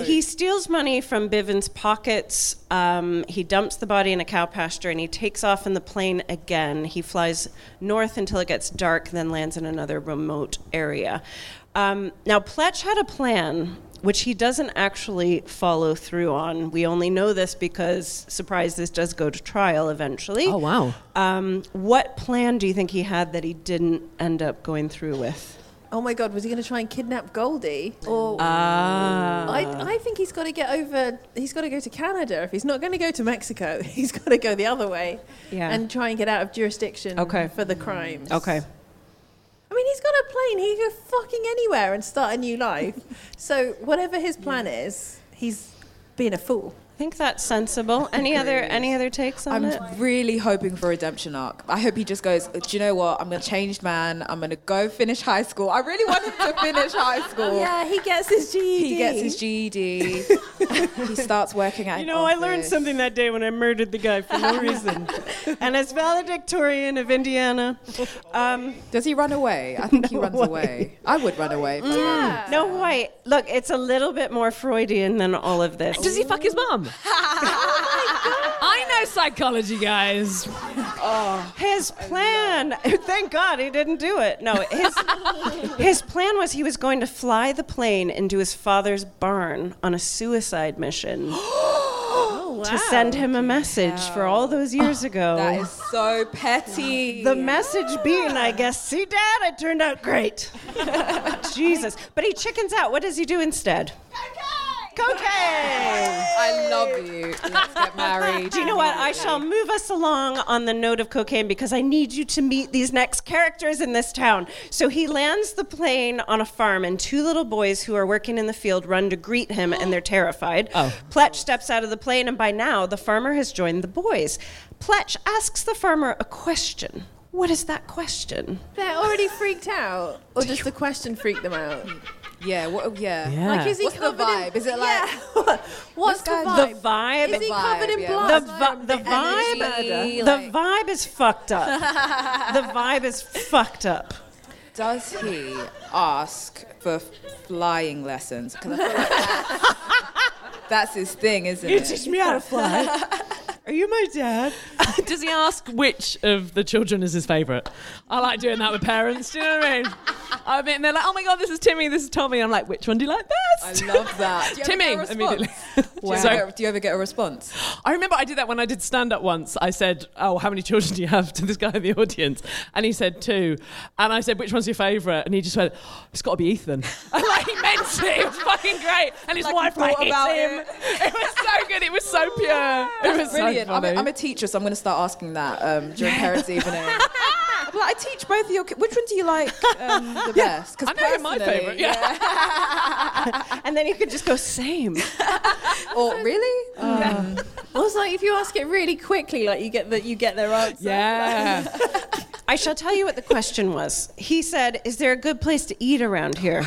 He steals money from Bivens' pockets. Um, he dumps the body in a cow pasture and he takes off in the plane again. He flies north until it gets dark, then lands in another remote area. Um, now, Pletch had a plan which he doesn't actually follow through on. We only know this because, surprise, this does go to trial eventually. Oh wow. Um, what plan do you think he had that he didn't end up going through with? Oh my God, was he going to try and kidnap Goldie? Or Ah. I, I think he's got to get over. He's got to go to Canada. If he's not going to go to Mexico, he's got to go the other way Yeah. and try and get out of jurisdiction Okay. for the crimes. Okay. I mean, he's got a plane. He can go fucking anywhere and start a new life. so whatever his plan is, he's being a fool. I think that's sensible. Any other any other takes on that? I'm it? really hoping for a redemption arc. I hope he just goes, do you know what? I'm a changed man. I'm going to go finish high school. I really want him to finish high school. Yeah, he gets his GED. He gets his GED. he starts working at You an know, I learned something that day when I murdered the guy for no reason. and as valedictorian of Indiana, um, Does he run away? I think he runs away. I would run away. from him. no way. Look, it's a little bit more Freudian than all of this. Does he fuck his mum? Oh I know psychology, guys. Oh, His plan. Thank God he didn't do it. No, his his plan was he was going to fly the plane into his father's barn on a suicide mission to send him a message for all those years ago. That is so petty. The message being, I guess, see, Dad, it turned out great. Jesus. But he chickens out. What does he do instead? Cocaine! I love you. Let's get married. Do you know what? I shall move us along on the note of cocaine because I need you to meet these next characters in this town. So he lands the plane on a farm, and two little boys who are working in the field run to greet him, and they're terrified. Oh. Pletch steps out of the plane, and by now the farmer has joined the boys. Pletch asks the farmer a question. What is that question? They're already freaked out, or does the question freak them out? Yeah, what, yeah. Oh, yeah. Like, is he What's the covered in- vibe? Is it like- Yeah. What's the This vibe? The vibe. Is he vibe, covered in yeah. blood? The, vi- the vibe, energy, the like- vibe is fucked up. the vibe is fucked up. Does he ask for flying lessons? 'Cause I feel like that's, that's his thing, isn't You it? You teach me how to fly. Are you my dad? Does he ask which of the children is his favourite? I like doing that with parents. Do you know what I mean? I mean, they're like, "Oh my god, this is Timmy, this is Tommy." I'm like, "Which one do you like best?" I love that. Do you ever Timmy immediately. Do you, ever get, do you ever get a response? I remember I did that when I did stand up once. I said, Oh, how many children do you have to this guy in the audience? And he said, Two. And I said, Which one's your favourite? And he just went, oh, It's got to be Ethan. Like, it. Was fucking great. And his Like, wife hates about him. it. It. was so good. It was so pure. It was Brilliant. so I'm, a, I'm a teacher, so I'm going to start asking that um, during parents' evening. Like, I teach both of your. ki- Which one do you like um, the best? 'Cause I know who my personally- favourite. Yeah. and then you could just go same. Or really? Well, it's like if you ask it really quickly, like you get the, you get their answer. Yeah. I shall tell you what the question was. He said, "Is there a good place to eat around here?"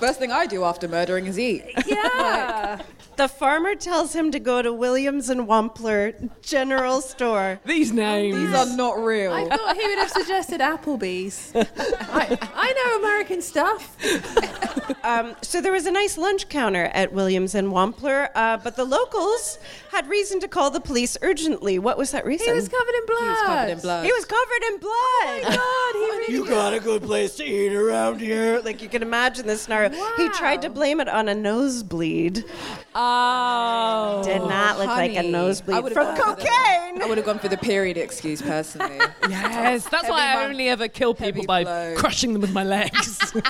First thing I do after murdering is eat. Yeah. the farmer tells him to go to Williams and Wampler General Store. These names. These are not real. I thought he would have suggested Applebee's. I, I know American stuff. Um, so there was a nice lunch counter at Williams and Wampler, uh, but the locals had reason to call the police urgently. What was that reason? He was covered in blood. He was covered in blood. He was covered in blood. God, he really You got a good place to eat around here? Like you can imagine this scenario. He tried to blame it on a nosebleed. Oh. Did not look like a honey. I nosebleed would've from gone for the- cocaine. I would have gone for the period excuse personally. Yes, that's Heavy why I only ever kill people by blow. crushing them with my legs.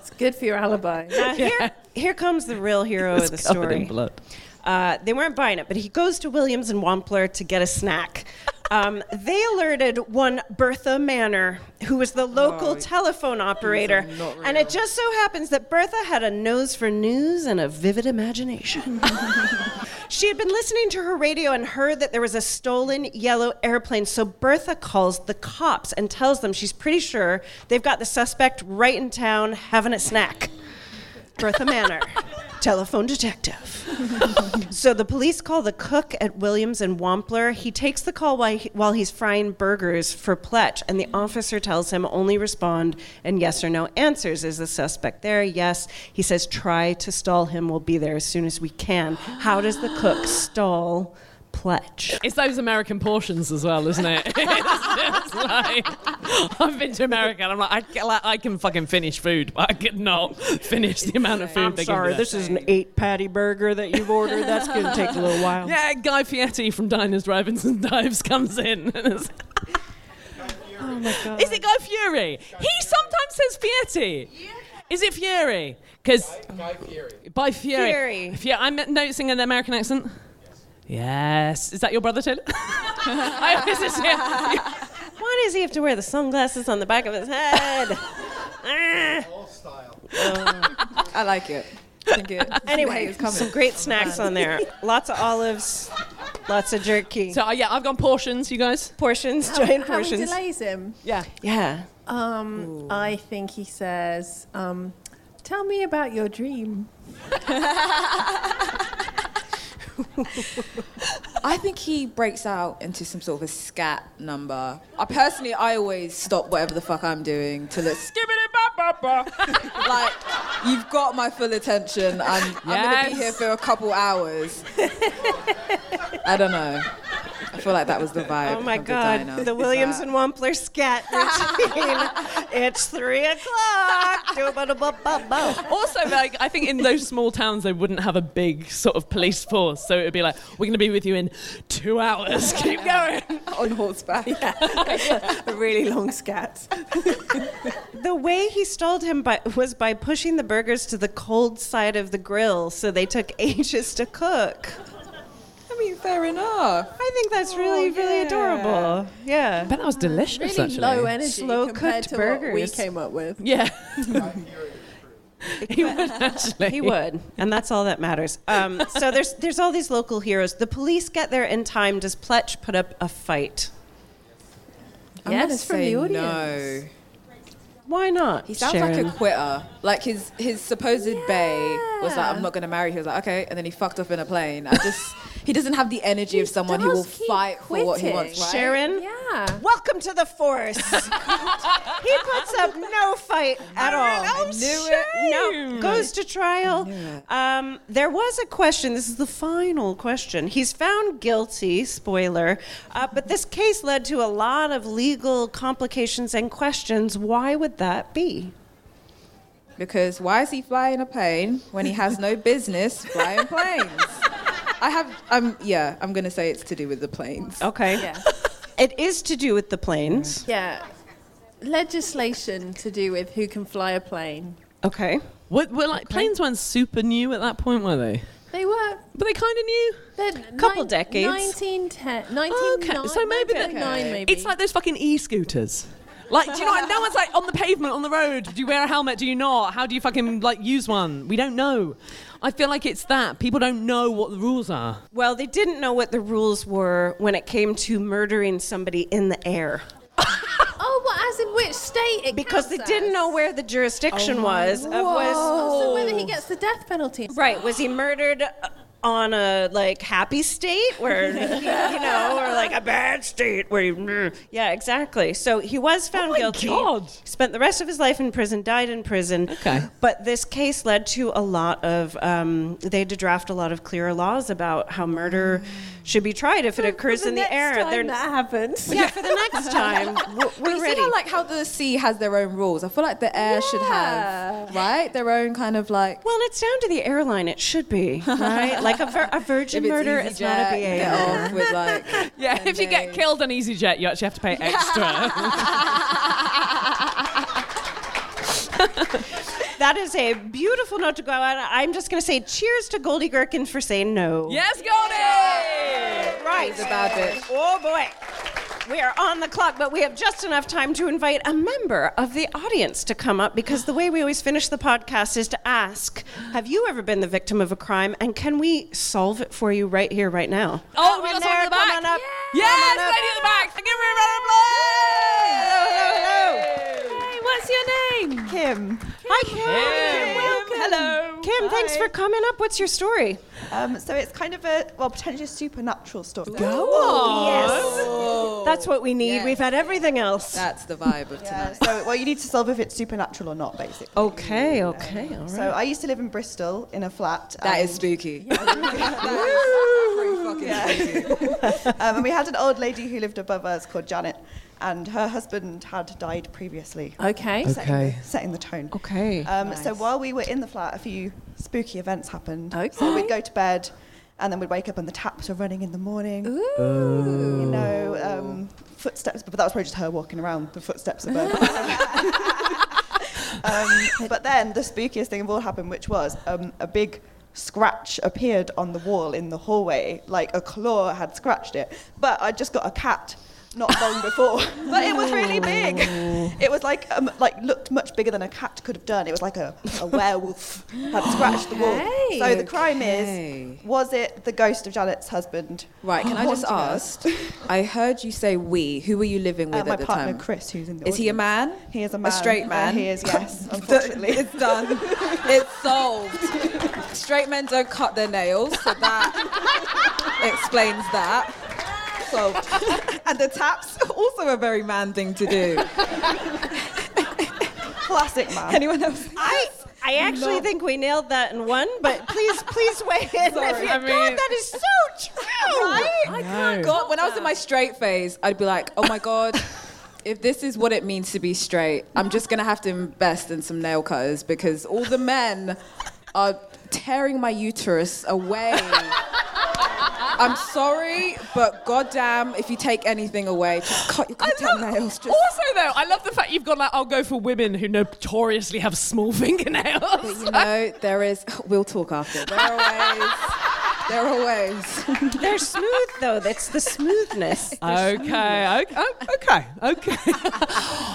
It's good for your alibi. Now, here, here comes the real hero of the It's covered in story. Uh, they weren't buying it, but he goes to Williams and Wampler to get a snack. Um, they alerted one Bertha Manor, who was the local telephone operator. And it just so happens that Bertha had a nose for news and a vivid imagination. she had been listening to her radio and heard that there was a stolen yellow airplane. So Bertha calls the cops and tells them she's pretty sure they've got the suspect right in town having a snack. Bertha Manor, telephone detective. so the police call the cook at Williams and Wampler. He takes the call while, he, while he's frying burgers for Pletch, and the officer tells him only respond and yes or no answers. Is the suspect there? Yes. He says try to stall him. We'll be there as soon as we can. How does the cook stall Pletch? It's those American portions as well, isn't it? it's like I've been to America and I'm like I, can- like, I can fucking finish food, but I could not finish the amount of food. I'm they sorry, give me. this is an eight patty burger that you've ordered. That's going to take a little while. Yeah, Guy Fieri from Diners, Drive-ins and Dives comes in. And it's, Oh my God. is it Guy Fury? He sometimes says Fieri. Is it Fury? Because by Fury. Fury. Fury. I'm noticing an American accent. Yes. Is that your brother, Ted? I always just hear- Why does he have to wear the sunglasses on the back of his head? Ah. I like it. I think it. Anyway, it's coming. some great snacks on there. Lots of olives, lots of jerky. So uh, yeah, I've gone portions, you guys. portions, giant How he portions. delays him. Yeah. Yeah. Um, I think he says, um, "Tell me about your dream." I think he breaks out into some sort of a scat number. I personally, I always stop whatever the fuck I'm doing to look skibbity ba ba ba. Like, you've got my full attention. I'm, I'm gonna be here for a couple hours. I don't know. I feel like that was the oh vibe. Oh my of the God. diner. The Williams and Wampler scat routine. it's three o'clock. Also, like I think in those small towns they wouldn't have a big sort of police force, so it would be like, "We're going to be with you in two hours. Keep going." on horseback. A really long scat. The way he stalled him by, was by pushing the burgers to the cold side of the grill, so they took ages to cook. I mean, fair enough. I think that's really, Oh, really yeah. adorable. Yeah. But that was delicious. Really actually. low energy Slow compared cooked to what we came up with. Yeah. he would actually. He would, and that's all that matters. Um, so there's there's all these local heroes. The police get there in time. Does Pletch put up a fight? I'm Yes, from the audience. No. Why not? He sounds Sharon? like a quitter. Like his his supposed bay was like, I'm not going to marry. He was like, okay, and then he fucked off in a plane. I just, he doesn't have the energy of someone who will fight for what he wants. Right? Sharon, Yeah. welcome to the force. he puts up no fight at all. I knew it. No, goes to trial. Um, there was a question. This is the final question. He's found guilty. Spoiler. Uh, but this case led to a lot of legal complications and questions. Why would that be? Because why is he flying a plane when he has no business flying planes? I have, um, yeah, I'm going to say it's to do with the planes. Okay. Yeah. It is to do with the planes. Yeah. Legislation to do with who can fly a plane. Okay. What, were like planes weren't super new at that point, were they? They were But they kind of knew. they're Couple nine- decades. 1910, 1909, Okay, so maybe they're- 1909 maybe. It's like those fucking e-scooters. Like, do you know? what? No one's like on the pavement, on the road. Do you wear a helmet? Do you not? How do you fucking like use one? We don't know. I feel like it's that people don't know what the rules are. Well, they didn't know what the rules were when it came to murdering somebody in the air. oh, what? As in which state? It Because they didn't know where the jurisdiction was. Of was Oh, so whether he gets the death penalty. right? Was he murdered uh, on a like happy state where you know, or like a bad state where you, yeah, exactly. So he was found Oh guilty. God. Spent the rest of his life in prison. Died in prison. Okay. But this case led to a lot of. Um, they had to draft a lot of clearer laws about how murder should be tried if it occurs the in the air. time They're- that happens. yeah, for the next time, we're, But we're you ready. see how like how the sea has their own rules. I feel like the air should have right their own kind of like. Well, it's down to the airline. It should be right. Like a, vir- a virgin If it's murder is not a EasyJet, BA. Get off with like. Yeah, if you get killed on EasyJet, you actually have to pay extra. That is a beautiful note to go out. I'm just going to say cheers to Goldie Gherkin for saying no. yes, Goldie. Right. He's a bad bitch. Oh boy. We are on the clock, but we have just enough time to invite a member of the audience to come up because the way we always finish the podcast is to ask Have you ever been the victim of a crime? And can we solve it for you right here, right now? Oh, we Come got on someone in the there, back. come on up. Yes, Come on up. lady in the back. Give her a round of applause. Hey, what's your name? Kim. Hi, Kim. Kim. Welcome. Hello. Kim, thanks for coming up. What's your story? Um, so it's kind of a well, potentially a supernatural story. Go on. Yes. That's what we need. Yes. We've had everything else. That's the vibe of Yeah, tonight. so well, you need to solve if it's supernatural or not, basically. Okay, okay, all right. So I used to live in Bristol in a flat. That is spooky. That is pretty fucking spooky. um, and we had an old lady who lived above us called Janet, and her husband had died previously. Okay. Setting, the, setting the tone. Okay. Um, So while we were in the flat, a few spooky events happened. Okay. So we'd go to bed, and then we'd wake up and the taps were running in the morning. Ooh. You know, um, footsteps, but that was probably just her walking around the footsteps above. um, but then the spookiest thing of all happened, which was um, a big scratch appeared on the wall in the hallway, like a claw had scratched it. But I just got a cat not long before, but it was really big. It was like um, like looked much bigger than a cat could have done. It was like a, a werewolf had scratched the wall. Okay. So the crime Okay. is, was it the ghost of Janet's husband? Right, can I just ask? I heard you say we. Who were you living with Uh, my at the partner time? Chris, who's in the Is he a man? He is a man. A straight Uh, man? he is, yes, unfortunately. it's done. it's solved. Straight men don't cut their nails, so that explains that. Solved. and the taps also a very man thing to do. Classic man. Anyone else? I I actually No. think we nailed that in one, but please please weigh in. Sorry, if you, I God, that is so true. I can't. God, when I was in my straight phase, I'd be like, oh my god. If this is what it means to be straight, I'm just gonna have to invest in some nail cutters because all the men are tearing my uterus away. I'm sorry, but goddamn, if you take anything away, just cut your goddamn nails. Just Also, though, I love the fact you've gone like, I'll go for women who notoriously have small fingernails. But you know, there is. We'll talk after. There are ways. There are ways. They're smooth though. That's the smoothness. Okay, okay, oh, okay, okay.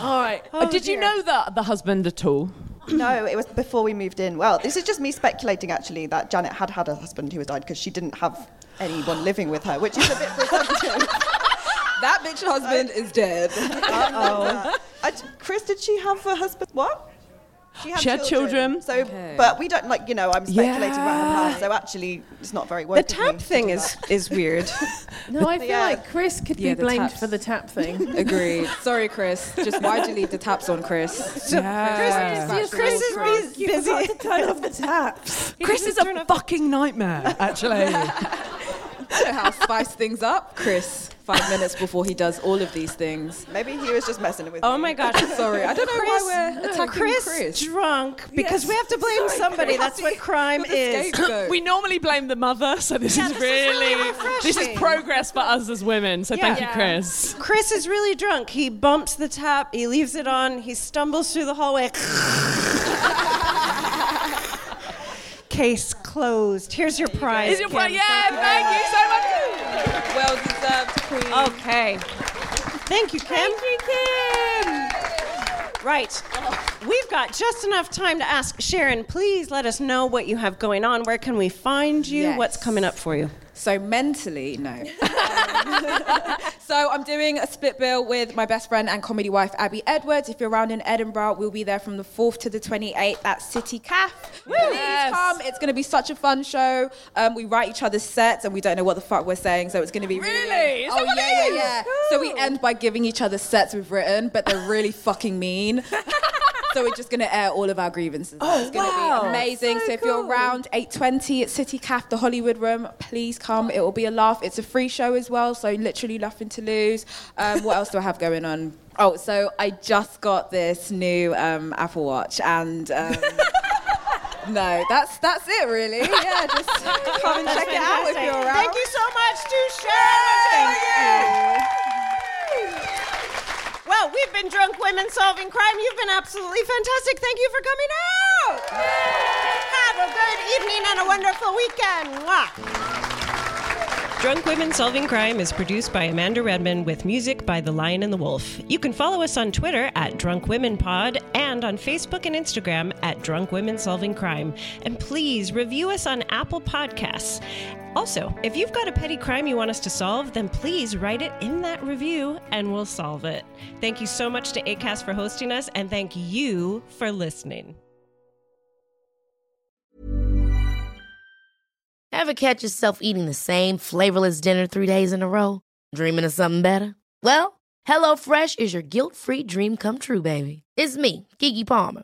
All right. Uh, Did you know the the husband at all? No, it was before we moved in. Well, this is just me speculating actually that Janet had had a husband who had died because she didn't have anyone living with her, which is a bit presumptive. That bitch husband is dead. Uh-oh. I- Chris, did she have a husband? What? She had, She had children. So, but we don't like you know. I'm speculating about her past. So actually, it's not very. The tap thing do is that. is weird. No, I feel Yeah. like Chris could Yeah, be blamed taps. for the tap thing. Agreed. Sorry, Chris. Just why'd you leave the taps on, Chris? Yeah. Chris, Chris is drunk. You busy. forgot to turn off the taps. Chris is a fucking nightmare, actually. You know how spice things up, Chris. Five minutes before he does all of these things. Maybe he was just messing with Oh me. my gosh. Sorry, I don't know why we're attacking Chris, Chris. drunk because we have to blame somebody. That's what crime is. We normally blame the mother, so this Yeah, is this is really really this is progress for us as women. So thank you, Chris. Chris is really drunk. He bumps the tap, he leaves it on, he stumbles through the hallway. Case closed. Here's your prize. Is your Kim. point? Yeah, thank you so much. well deserved, Queen. Okay. Thank you, Kim. Thank you, Kim. Right. We've got just enough time to ask Sharon, please let us know what you have going on. Where can we find you? Yes. What's coming up for you? So mentally, no. so I'm doing a split bill with my best friend and comedy wife Abby Edwards. If you're around in Edinburgh, we'll be there from the 4th to the 28th at City Caf. Please come. It's going to be such a fun show. Um, we write each other's sets and we don't know what the fuck we're saying, so it's going to be really. Really? Oh yeah, yeah, yeah. So we end by giving each other sets we've written, but they're really fucking mean. So we're just going to air all of our grievances. Oh, it's going to wow. be amazing. So, if you're around 8:20 at City Caf, the Hollywood Room, please come. It will be a laugh. It's a free show as well, so literally nothing to lose. Um, what else do I have going on? Oh, so I just got this new um, Apple Watch, and um, no, that's that's it really. Yeah, just come and check it out if you're around. Thank you so much to Sharon. Thank you. Well, we've been drunk women solving crime. You've been absolutely fantastic. Thank you for coming out. Have a good evening and a wonderful weekend. Mwah. Drunk Women Solving Crime is produced by Amanda Redman with music by The Lion and the Wolf. You can follow us on Twitter at Drunk Women Pod and on Facebook and Instagram at Drunk Women Solving Crime. And please review us on Apple Podcasts. Also, if you've got a petty crime you want us to solve, then please write it in that review and we'll solve it. Thank you so much to ACAST for hosting us, and thank you for listening. Ever catch yourself eating the same flavorless dinner three days in a row? Dreaming of something better? Well, HelloFresh is your guilt-free dream come true, baby. It's me, Keke Palmer.